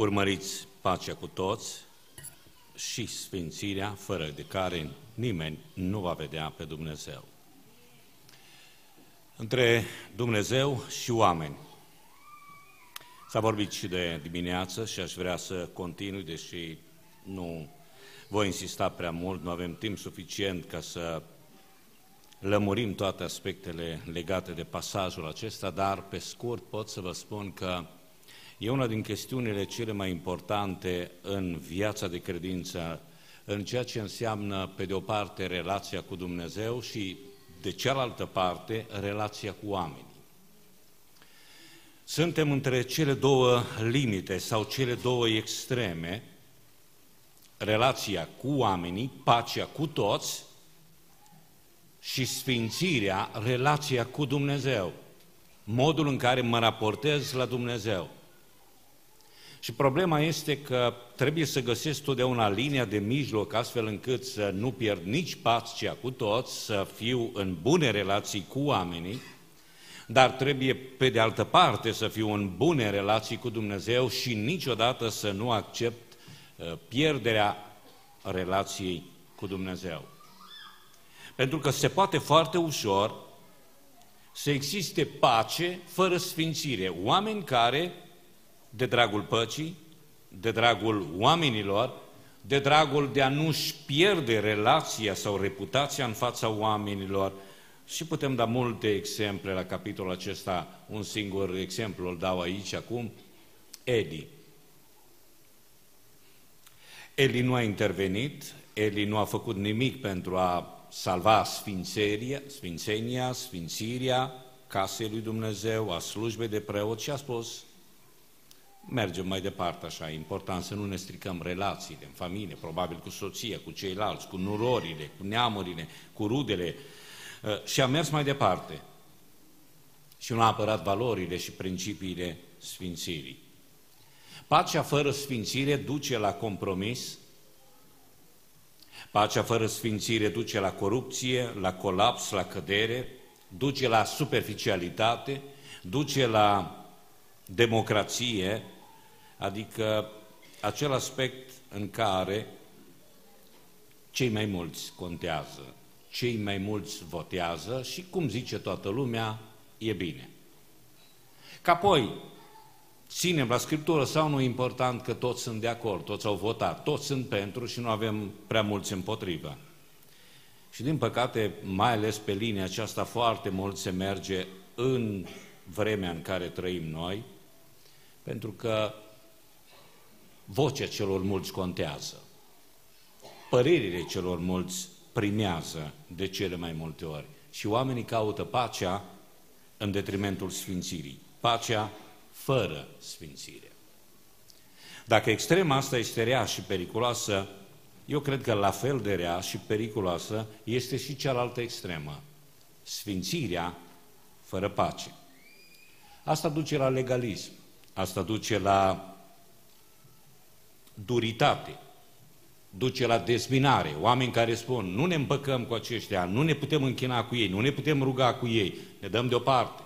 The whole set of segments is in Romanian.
Urmăriți pacea cu toți și sfințirea, fără de care nimeni nu va vedea pe Dumnezeu. Între Dumnezeu și oameni. S-a vorbit și de dimineață și aș vrea să continui, deși nu voi insista prea mult, nu avem timp suficient ca să lămurim toate aspectele legate de pasajul acesta, dar pe scurt pot să vă spun că e una din chestiunile cele mai importante în viața de credință, în ceea ce înseamnă, pe de o parte, relația cu Dumnezeu și, de cealaltă parte, relația cu oamenii. Suntem între cele două limite sau cele două extreme, relația cu oamenii, pacea cu toți și sfințirea, relația cu Dumnezeu, modul în care mă raportez la Dumnezeu. Și problema este că trebuie să găsesc totdeauna linia de mijloc astfel încât să nu pierd nici pațcea cu toți, să fiu în bune relații cu oamenii, dar trebuie pe de altă parte să fiu în bune relații cu Dumnezeu și niciodată să nu accept uh, pierderea relației cu Dumnezeu. Pentru că se poate foarte ușor să existe pace fără sfințire. Oameni care, de dragul păcii, de dragul oamenilor, de dragul de a nu-și pierde relația sau reputația în fața oamenilor, și putem da multe exemple la capitolul acesta, un singur exemplu îl dau aici acum, Eli. Eli nu a intervenit, Eli nu a făcut nimic pentru a salva sfințenia, sfințenia, sfințirea casei lui Dumnezeu, a slujbei de preot și a spus, mergem mai departe așa, e important să nu ne stricăm relațiile în familie, probabil cu soția, cu ceilalți, cu nurorile, cu neamurile, cu rudele, uh, și a mers mai departe. Și nu a apărat valorile și principiile sfințirii. Pacea fără sfințire duce la compromis, Pacea fără sfințire duce la corupție, la colaps, la cădere, duce la superficialitate, duce la democrație, adică acel aspect în care cei mai mulți contează, cei mai mulți votează și, cum zice toată lumea, e bine. Ca apoi, ținem la Scriptură sau nu e important că toți sunt de acord, toți au votat, toți sunt pentru și nu avem prea mulți împotrivă. Și din păcate, mai ales pe linia aceasta, foarte mult se merge în vremea în care trăim noi, pentru că vocea celor mulți contează. Părerile celor mulți primează de cele mai multe ori. Și oamenii caută pacea în detrimentul sfințirii. Pacea fără sfințire. Dacă extrema asta este rea și periculoasă, eu cred că la fel de rea și periculoasă este și cealaltă extremă, sfințirea fără pace. Asta duce la legalism, asta duce la duritate, duce la dezbinare. Oameni care spun, nu ne împăcăm cu aceștia, nu ne putem închina cu ei, nu ne putem ruga cu ei, ne dăm deoparte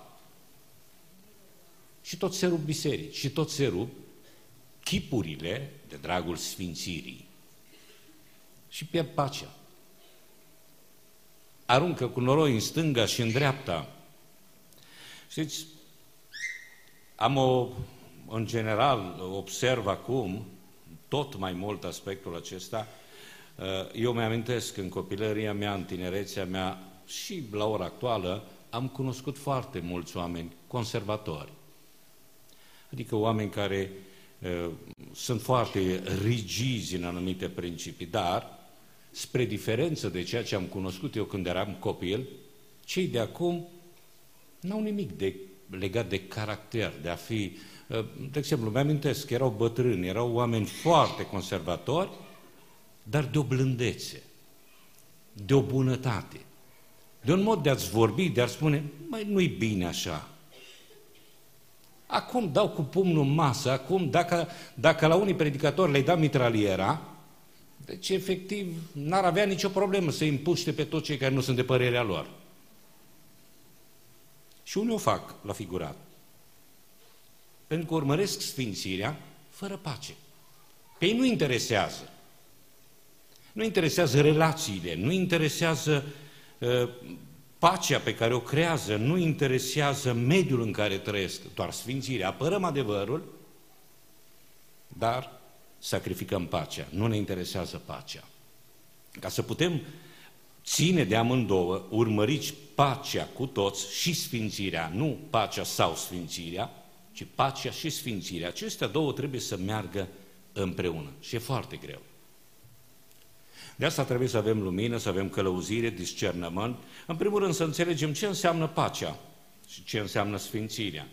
și tot se rup biserici, și tot se rup chipurile de dragul sfințirii. Și pierd pacea. Aruncă cu noroi în stânga și în dreapta. Știți, am o, în general, observ acum, tot mai mult aspectul acesta, eu mi-amintesc în copilăria mea, în tinerețea mea și la ora actuală, am cunoscut foarte mulți oameni conservatori. Adică oameni care uh, sunt foarte rigizi în anumite principii, dar, spre diferență de ceea ce am cunoscut eu când eram copil, cei de acum n-au nimic de, legat de caracter, de a fi... Uh, de exemplu, mi-amintesc că erau bătrâni, erau oameni foarte conservatori, dar de o blândețe, de o bunătate, de un mod de a-ți vorbi, de a spune, mai nu-i bine așa, Acum dau cu pumnul în masă, acum dacă, dacă la unii predicatori le-ai dat mitraliera, deci efectiv n-ar avea nicio problemă să îi împuște pe toți cei care nu sunt de părerea lor. Și unii o fac la figurat. Pentru că urmăresc sfințirea fără pace. Pe ei nu interesează. Nu interesează relațiile, nu interesează uh, pacea pe care o creează, nu interesează mediul în care trăiesc, doar sfințirea. Apărăm adevărul, dar sacrificăm pacea. Nu ne interesează pacea. Ca să putem ține de amândouă, urmăriți pacea cu toți și sfințirea, nu pacea sau sfințirea, ci pacea și sfințirea. Acestea două trebuie să meargă împreună și e foarte greu. De asta trebuie să avem lumină, să avem călăuzire, discernământ. În primul rând să înțelegem ce înseamnă pacea și ce înseamnă sfințirea.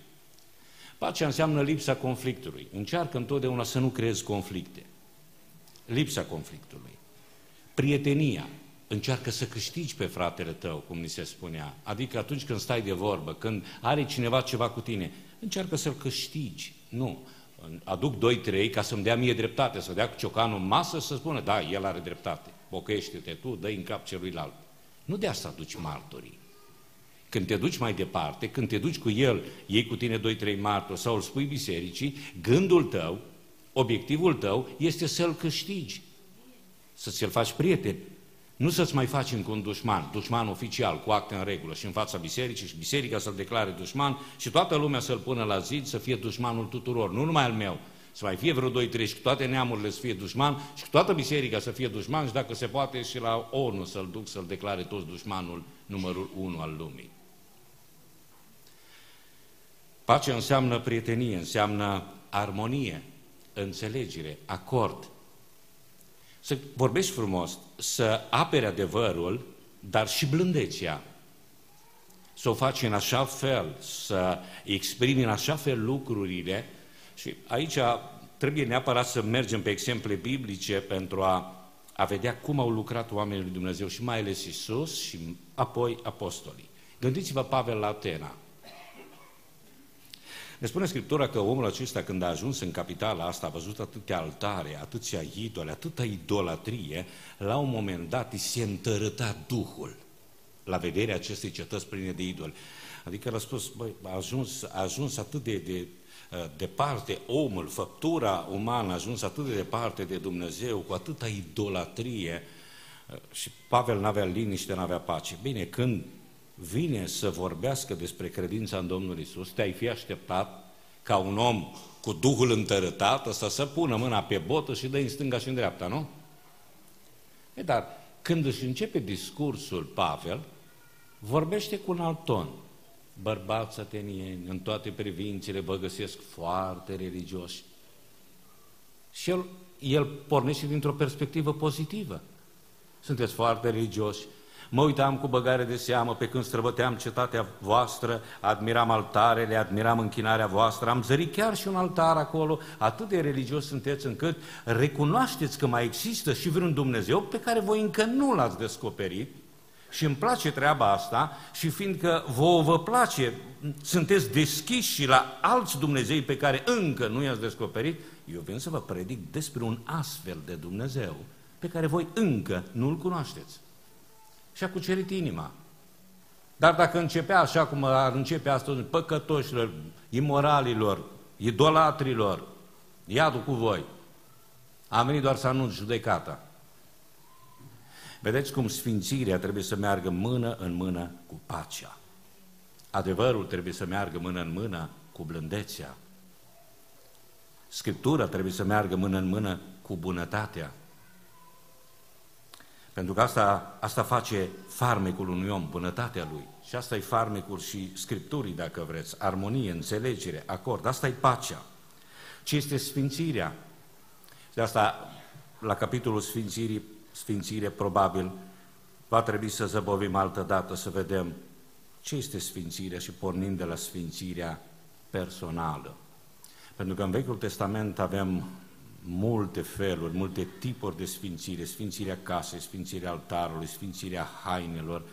Pacea înseamnă lipsa conflictului. Încearcă întotdeauna să nu creezi conflicte. Lipsa conflictului. Prietenia. Încearcă să câștigi pe fratele tău, cum ni se spunea. Adică atunci când stai de vorbă, când are cineva ceva cu tine, încearcă să-l câștigi. Nu. Aduc doi, trei ca să-mi dea mie dreptate, să dea cu ciocanul în masă să spună, da, el are dreptate. Bocăiește-te tu, dă în cap celuilalt. Nu de asta aduci martorii. Când te duci mai departe, când te duci cu el, iei cu tine doi, trei martori sau îl spui bisericii, gândul tău, obiectivul tău este să-l câștigi, să ți-l faci prieten, nu să-ți mai faci încă un dușman, dușman oficial, cu acte în regulă și în fața bisericii și biserica să-l declare dușman și toată lumea să-l pună la zid să fie dușmanul tuturor, nu numai al meu, să mai fie vreo doi, trei și cu toate neamurile să fie dușman și cu toată biserica să fie dușman și dacă se poate și la ONU să-l duc să-l declare toți dușmanul numărul unu al lumii. Pace înseamnă prietenie, înseamnă armonie, înțelegere, acord. Să vorbești frumos, să apere adevărul, dar și blândețea. Să o faci în așa fel, să exprimi în așa fel lucrurile și aici trebuie neapărat să mergem pe exemple biblice pentru a, a vedea cum au lucrat oamenii lui Dumnezeu și mai ales Isus și apoi apostolii. Gândiți-vă Pavel la Atena. Ne spune Scriptura că omul acesta când a ajuns în capitala asta a văzut atâtea altare, atâția idole, atâta idolatrie, la un moment dat îi se întărâta Duhul la vederea acestei cetăți pline de idoli. Adică el a spus, băi, a ajuns, a ajuns atât de, de uh, departe omul, făptura umană a ajuns atât de departe de Dumnezeu, cu atâta idolatrie uh, și Pavel n-avea liniște, n-avea pace. Bine, când vine să vorbească despre credința în Domnul Isus, te-ai fi așteptat ca un om cu Duhul întărătat ăsta să pună mâna pe botă și dă în stânga și în dreapta, nu? E, dar când își începe discursul Pavel, vorbește cu un alt ton. Bărbați atenieni, în toate privințele vă găsesc foarte religioși. Și el, el pornește dintr-o perspectivă pozitivă. Sunteți foarte religioși, Mă uitam cu băgare de seamă pe când străbăteam cetatea voastră, admiram altarele, admiram închinarea voastră, am zărit chiar și un altar acolo, atât de religios sunteți încât recunoașteți că mai există și vreun Dumnezeu pe care voi încă nu l-ați descoperit, și îmi place treaba asta și fiindcă vouă vă place, sunteți deschiși și la alți Dumnezei pe care încă nu i-ați descoperit, eu vin să vă predic despre un astfel de Dumnezeu pe care voi încă nu-L cunoașteți și a cucerit inima. Dar dacă începea așa cum ar începe astăzi, păcătoșilor, imoralilor, idolatrilor, iadul cu voi, am venit doar să anunț judecata. Vedeți cum sfințirea trebuie să meargă mână în mână cu pacea. Adevărul trebuie să meargă mână în mână cu blândețea. Scriptura trebuie să meargă mână în mână cu bunătatea. Pentru că asta, asta face farmecul unui om, bunătatea lui. Și asta e farmecul și Scripturii, dacă vreți, armonie, înțelegere, acord. Asta e pacea. Ce este sfințirea? De asta, la capitolul sfințirii, sfințire, probabil, va trebui să zăbovim altă dată, să vedem ce este sfințirea și pornind de la sfințirea personală. Pentru că în Vechiul Testament avem multe feluri, multe tipuri de sfințire, sfințirea casei, sfințirea altarului, sfințirea hainelor,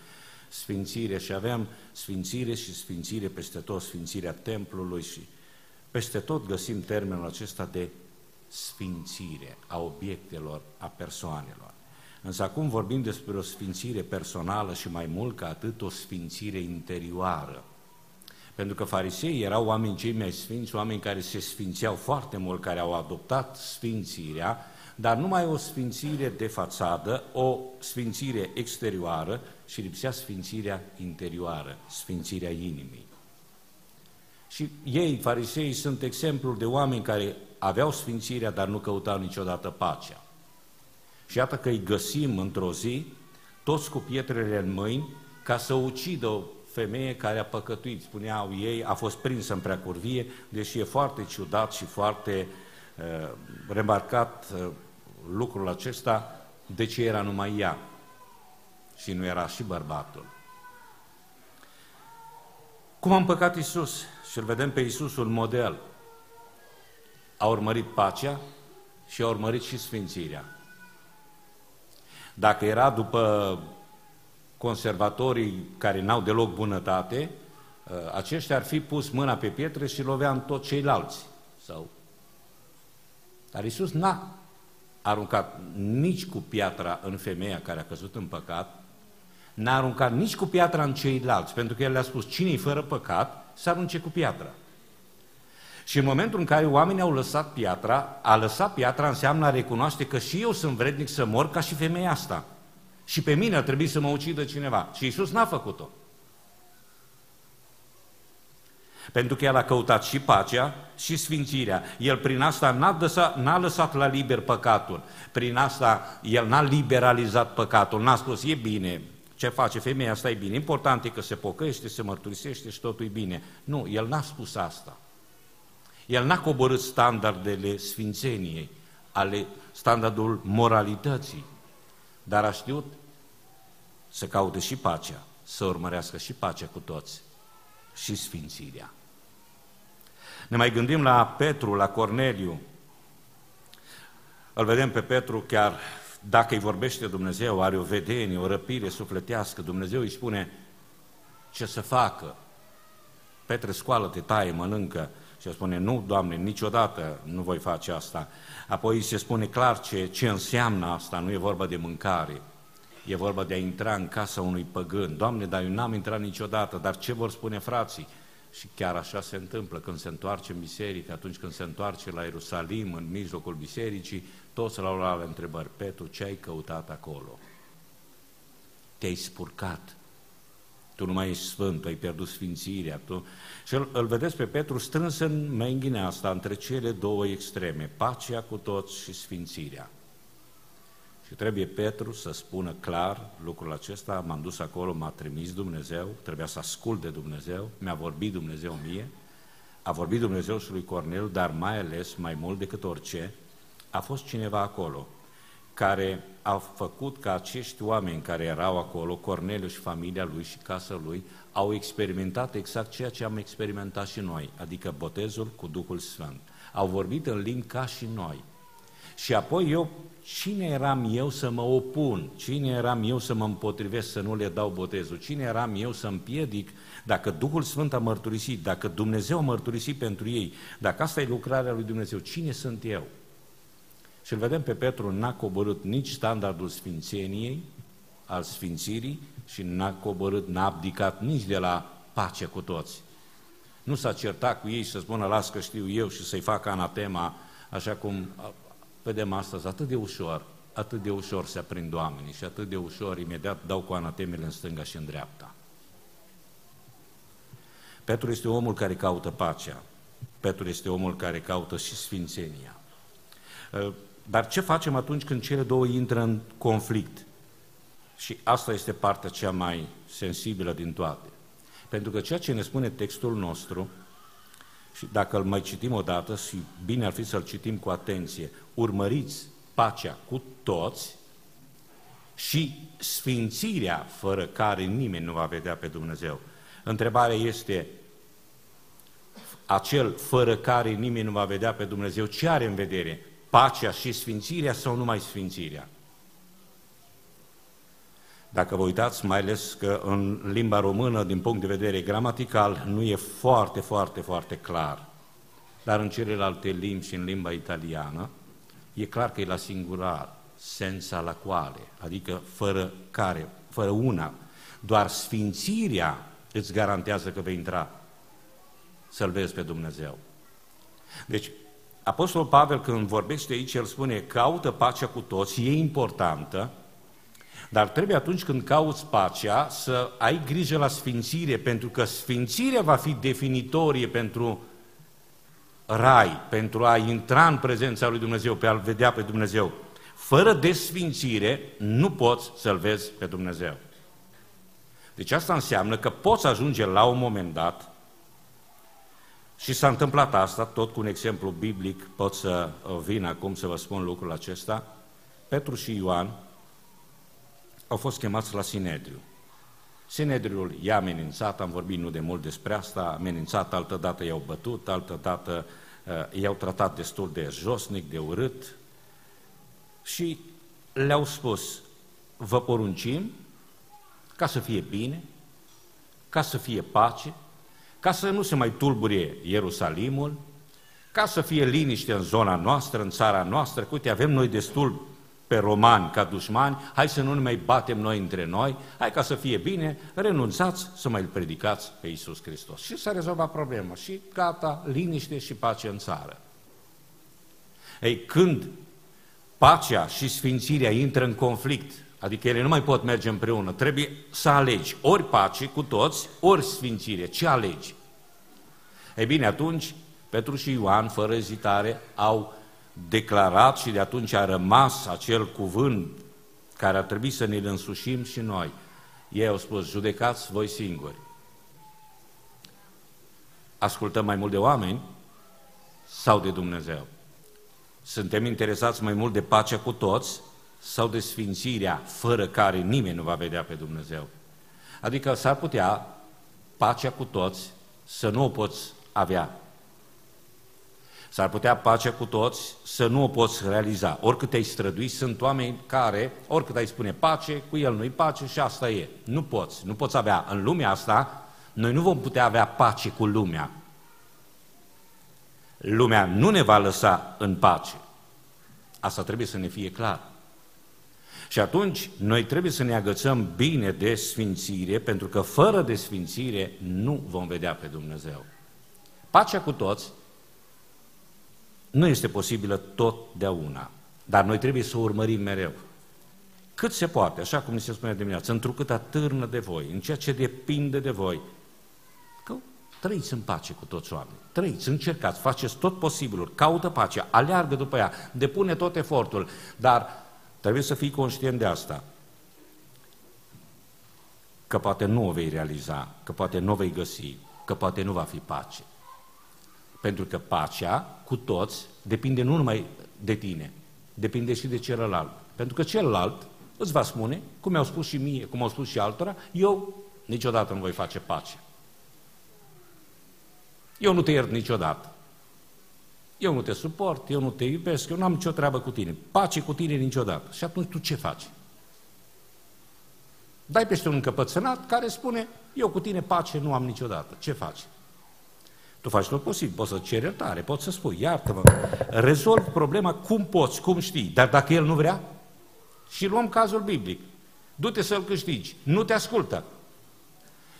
sfințire și aveam sfințire și sfințire peste tot, sfințirea templului și peste tot găsim termenul acesta de sfințire a obiectelor, a persoanelor. Însă acum vorbim despre o sfințire personală și mai mult ca atât o sfințire interioară. Pentru că fariseii erau oameni cei mai sfinți, oameni care se sfințeau foarte mult, care au adoptat sfințirea, dar numai o sfințire de fațadă, o sfințire exterioară și lipsea sfințirea interioară, sfințirea inimii. Și ei, farisei, sunt exemplul de oameni care aveau sfințirea, dar nu căutau niciodată pacea. Și iată că îi găsim într-o zi, toți cu pietrele în mâini, ca să ucidă o femeie care a păcătuit, spuneau ei, a fost prinsă în preacurvie, deși e foarte ciudat și foarte uh, remarcat uh, lucrul acesta, de ce era numai ea și nu era și bărbatul. Cum a împăcat Isus? Și îl vedem pe Isus un model. A urmărit pacea și a urmărit și sfințirea. Dacă era după conservatorii care n-au deloc bunătate, ă, aceștia ar fi pus mâna pe pietre și lovea în tot ceilalți. Sau... Dar Isus n-a aruncat nici cu piatra în femeia care a căzut în păcat, n-a aruncat nici cu piatra în ceilalți, pentru că el le-a spus, cine fără păcat, să arunce cu piatra. Și în momentul în care oamenii au lăsat piatra, a lăsat piatra înseamnă a recunoaște că și eu sunt vrednic să mor ca și femeia asta. Și pe mine ar trebui să mă ucidă cineva. Și Isus n-a făcut-o. Pentru că el a căutat și pacea și sfințirea. El prin asta n-a, dăsat, n-a lăsat la liber păcatul. Prin asta el n-a liberalizat păcatul. N-a spus, e bine, ce face femeia asta e bine. Important e că se pocăiește, se mărturisește și totul e bine. Nu, el n-a spus asta. El n-a coborât standardele sfințeniei, ale standardul moralității, dar a știut să caute și pacea, să urmărească și pacea cu toți și sfințirea. Ne mai gândim la Petru, la Corneliu. Îl vedem pe Petru chiar dacă îi vorbește Dumnezeu, are o vedenie, o răpire sufletească, Dumnezeu îi spune ce să facă. Petre, scoală-te, taie, mănâncă. Și el spune, nu, Doamne, niciodată nu voi face asta. Apoi se spune clar ce, ce înseamnă asta, nu e vorba de mâncare, e vorba de a intra în casa unui păgân. Doamne, dar eu n-am intrat niciodată, dar ce vor spune frații? Și chiar așa se întâmplă când se întoarce în biserică, atunci când se întoarce la Ierusalim, în mijlocul bisericii, toți l-au luat întrebări. Petru, ce ai căutat acolo? Te-ai spurcat. Tu nu mai ești sfânt, tu ai pierdut sfințirea. Tu... Și îl, îl vedeți pe Petru strâns în menghine asta, între cele două extreme, pacea cu toți și sfințirea. Și trebuie Petru să spună clar lucrul acesta, m-am dus acolo, m-a trimis Dumnezeu, trebuia să ascult de Dumnezeu, mi-a vorbit Dumnezeu mie, a vorbit Dumnezeu și lui Cornel, dar mai ales, mai mult decât orice, a fost cineva acolo care a făcut ca acești oameni care erau acolo, Corneliu și familia lui și casa lui, au experimentat exact ceea ce am experimentat și noi, adică botezul cu Duhul Sfânt. Au vorbit în limbi ca și noi. Și apoi eu, cine eram eu să mă opun? Cine eram eu să mă împotrivesc să nu le dau botezul? Cine eram eu să împiedic dacă Duhul Sfânt a mărturisit, dacă Dumnezeu a mărturisit pentru ei, dacă asta e lucrarea lui Dumnezeu, cine sunt eu? Și îl vedem pe Petru, n-a coborât nici standardul sfințeniei, al sfințirii, și n-a coborât, n-a abdicat nici de la pace cu toți. Nu s-a certat cu ei și să spună, las că știu eu și să-i facă anatema, așa cum vedem astăzi, atât de ușor, atât de ușor se aprind oamenii și atât de ușor imediat dau cu anatemele în stânga și în dreapta. Petru este omul care caută pacea. Petru este omul care caută și sfințenia. Dar ce facem atunci când cele două intră în conflict? Și asta este partea cea mai sensibilă din toate. Pentru că ceea ce ne spune textul nostru, și dacă îl mai citim o dată, și bine ar fi să-l citim cu atenție, urmăriți pacea cu toți și sfințirea fără care nimeni nu va vedea pe Dumnezeu. Întrebarea este, acel fără care nimeni nu va vedea pe Dumnezeu, ce are în vedere? pacea și sfințirea sau numai sfințirea? Dacă vă uitați, mai ales că în limba română, din punct de vedere gramatical, nu e foarte, foarte, foarte clar. Dar în celelalte limbi și în limba italiană, e clar că e la singular, senza la quale, adică fără care, fără una. Doar sfințirea îți garantează că vei intra să-L vezi pe Dumnezeu. Deci, Apostolul Pavel când vorbește aici, el spune, caută pacea cu toți, e importantă, dar trebuie atunci când cauți pacea să ai grijă la sfințire, pentru că sfințirea va fi definitorie pentru rai, pentru a intra în prezența lui Dumnezeu, pe a-L vedea pe Dumnezeu. Fără desfințire nu poți să-L vezi pe Dumnezeu. Deci asta înseamnă că poți ajunge la un moment dat și s-a întâmplat asta, tot cu un exemplu biblic, pot să vin acum să vă spun lucrul acesta. Petru și Ioan au fost chemați la Sinedriu. Sinedriul i-a amenințat, am vorbit nu de mult despre asta, a amenințat, altă dată i-au bătut, altă dată uh, i-au tratat destul de josnic, de urât și le-au spus, vă poruncim ca să fie bine, ca să fie pace, ca să nu se mai tulbure Ierusalimul, ca să fie liniște în zona noastră, în țara noastră, că uite, avem noi destul pe romani ca dușmani, hai să nu ne mai batem noi între noi, hai ca să fie bine, renunțați să mai îl predicați pe Iisus Hristos. Și s-a rezolvat problema și gata, liniște și pace în țară. Ei, când pacea și sfințirea intră în conflict, adică ele nu mai pot merge împreună, trebuie să alegi ori pace cu toți, ori sfințire. Ce alegi? Ei bine, atunci Petru și Ioan, fără ezitare, au declarat și de atunci a rămas acel cuvânt care ar trebui să ne-l însușim și noi. Ei au spus, judecați voi singuri. Ascultăm mai mult de oameni sau de Dumnezeu? Suntem interesați mai mult de pacea cu toți sau de sfințirea fără care nimeni nu va vedea pe Dumnezeu? Adică s-ar putea pacea cu toți să nu o poți avea S-ar putea pacea cu toți să nu o poți realiza. Oricât ai strădui, sunt oameni care, oricât ai spune pace, cu el nu-i pace și asta e. Nu poți. Nu poți avea. În lumea asta, noi nu vom putea avea pace cu lumea. Lumea nu ne va lăsa în pace. Asta trebuie să ne fie clar. Și atunci noi trebuie să ne agățăm bine de sfințire, pentru că fără desfințire nu vom vedea pe Dumnezeu. Pacea cu toți nu este posibilă totdeauna, dar noi trebuie să o urmărim mereu. Cât se poate, așa cum ni se spune de dimineață, întrucât atârnă de voi, în ceea ce depinde de voi, că trăiți în pace cu toți oamenii, trăiți, încercați, faceți tot posibilul, caută pacea, aleargă după ea, depune tot efortul, dar trebuie să fii conștient de asta, că poate nu o vei realiza, că poate nu o vei găsi, că poate nu va fi pace. Pentru că pacea cu toți depinde nu numai de tine, depinde și de celălalt. Pentru că celălalt îți va spune, cum mi-au spus și mie, cum au spus și altora, eu niciodată nu voi face pace. Eu nu te iert niciodată. Eu nu te suport, eu nu te iubesc, eu nu am nicio treabă cu tine. Pace cu tine niciodată. Și atunci tu ce faci? Dai peste un încăpățânat care spune, eu cu tine pace nu am niciodată. Ce faci? Tu faci tot posibil, poți să ceri iertare, poți să spui, iartă-mă, rezolv problema cum poți, cum știi, dar dacă el nu vrea, și luăm cazul biblic, du-te să-l câștigi, nu te ascultă.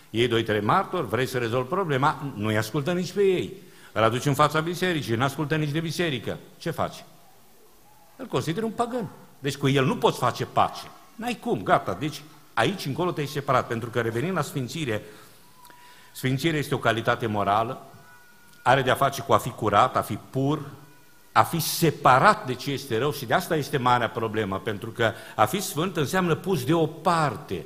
Ei doi, trei martori, vrei să rezolvi problema, nu-i ascultă nici pe ei. Îl aduci în fața bisericii, nu ascultă nici de biserică. Ce faci? Îl consideri un păgân. Deci cu el nu poți face pace. N-ai cum, gata. Deci aici încolo te-ai separat, pentru că revenind la sfințire, sfințirea este o calitate morală, are de-a face cu a fi curat, a fi pur, a fi separat de ce este rău și de asta este marea problemă, pentru că a fi sfânt înseamnă pus deoparte,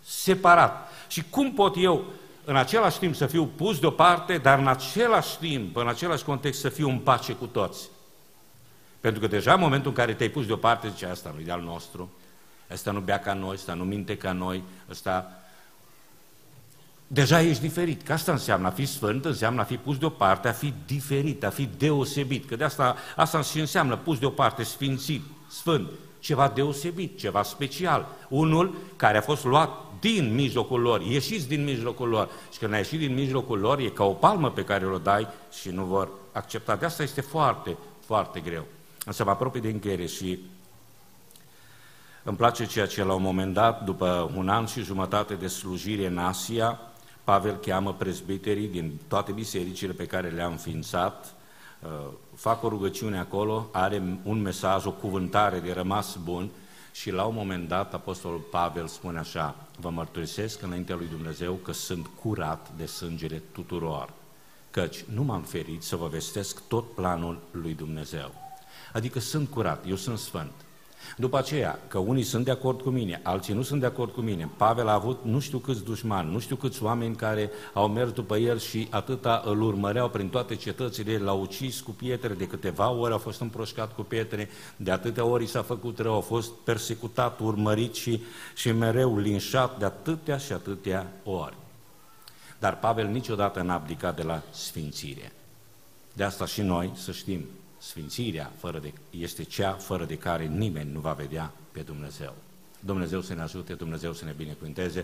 separat. Și cum pot eu în același timp să fiu pus deoparte, dar în același timp, în același context, să fiu în pace cu toți? Pentru că deja în momentul în care te-ai pus deoparte, zice, asta nu e al nostru, ăsta nu bea ca noi, ăsta nu minte ca noi, ăsta deja ești diferit. Că asta înseamnă a fi sfânt, înseamnă a fi pus deoparte, a fi diferit, a fi deosebit. Că de asta, asta și înseamnă pus deoparte, sfințit, sfânt, ceva deosebit, ceva special. Unul care a fost luat din mijlocul lor, ieșiți din mijlocul lor. Și când ai ieșit din mijlocul lor, e ca o palmă pe care o dai și nu vor accepta. De asta este foarte, foarte greu. Însă mă apropii de încheiere și îmi place ceea ce la un moment dat, după un an și jumătate de slujire în Asia, Pavel cheamă prezbiterii din toate bisericile pe care le-a înființat, uh, fac o rugăciune acolo, are un mesaj, o cuvântare de rămas bun și la un moment dat Apostolul Pavel spune așa, vă mărturisesc înaintea lui Dumnezeu că sunt curat de sângele tuturor, căci nu m-am ferit să vă vestesc tot planul lui Dumnezeu. Adică sunt curat, eu sunt sfânt. După aceea, că unii sunt de acord cu mine, alții nu sunt de acord cu mine. Pavel a avut nu știu câți dușmani, nu știu câți oameni care au mers după el și atâta îl urmăreau prin toate cetățile, l-au ucis cu pietre, de câteva ori a fost împroșcat cu pietre, de atâtea ori s-a făcut rău, a fost persecutat, urmărit și, și mereu linșat de atâtea și atâtea ori. Dar Pavel niciodată n-a abdicat de la sfințire. De asta și noi să știm, Sfințirea fără de, este cea fără de care nimeni nu va vedea pe Dumnezeu. Dumnezeu să ne ajute, Dumnezeu să ne binecuvânteze.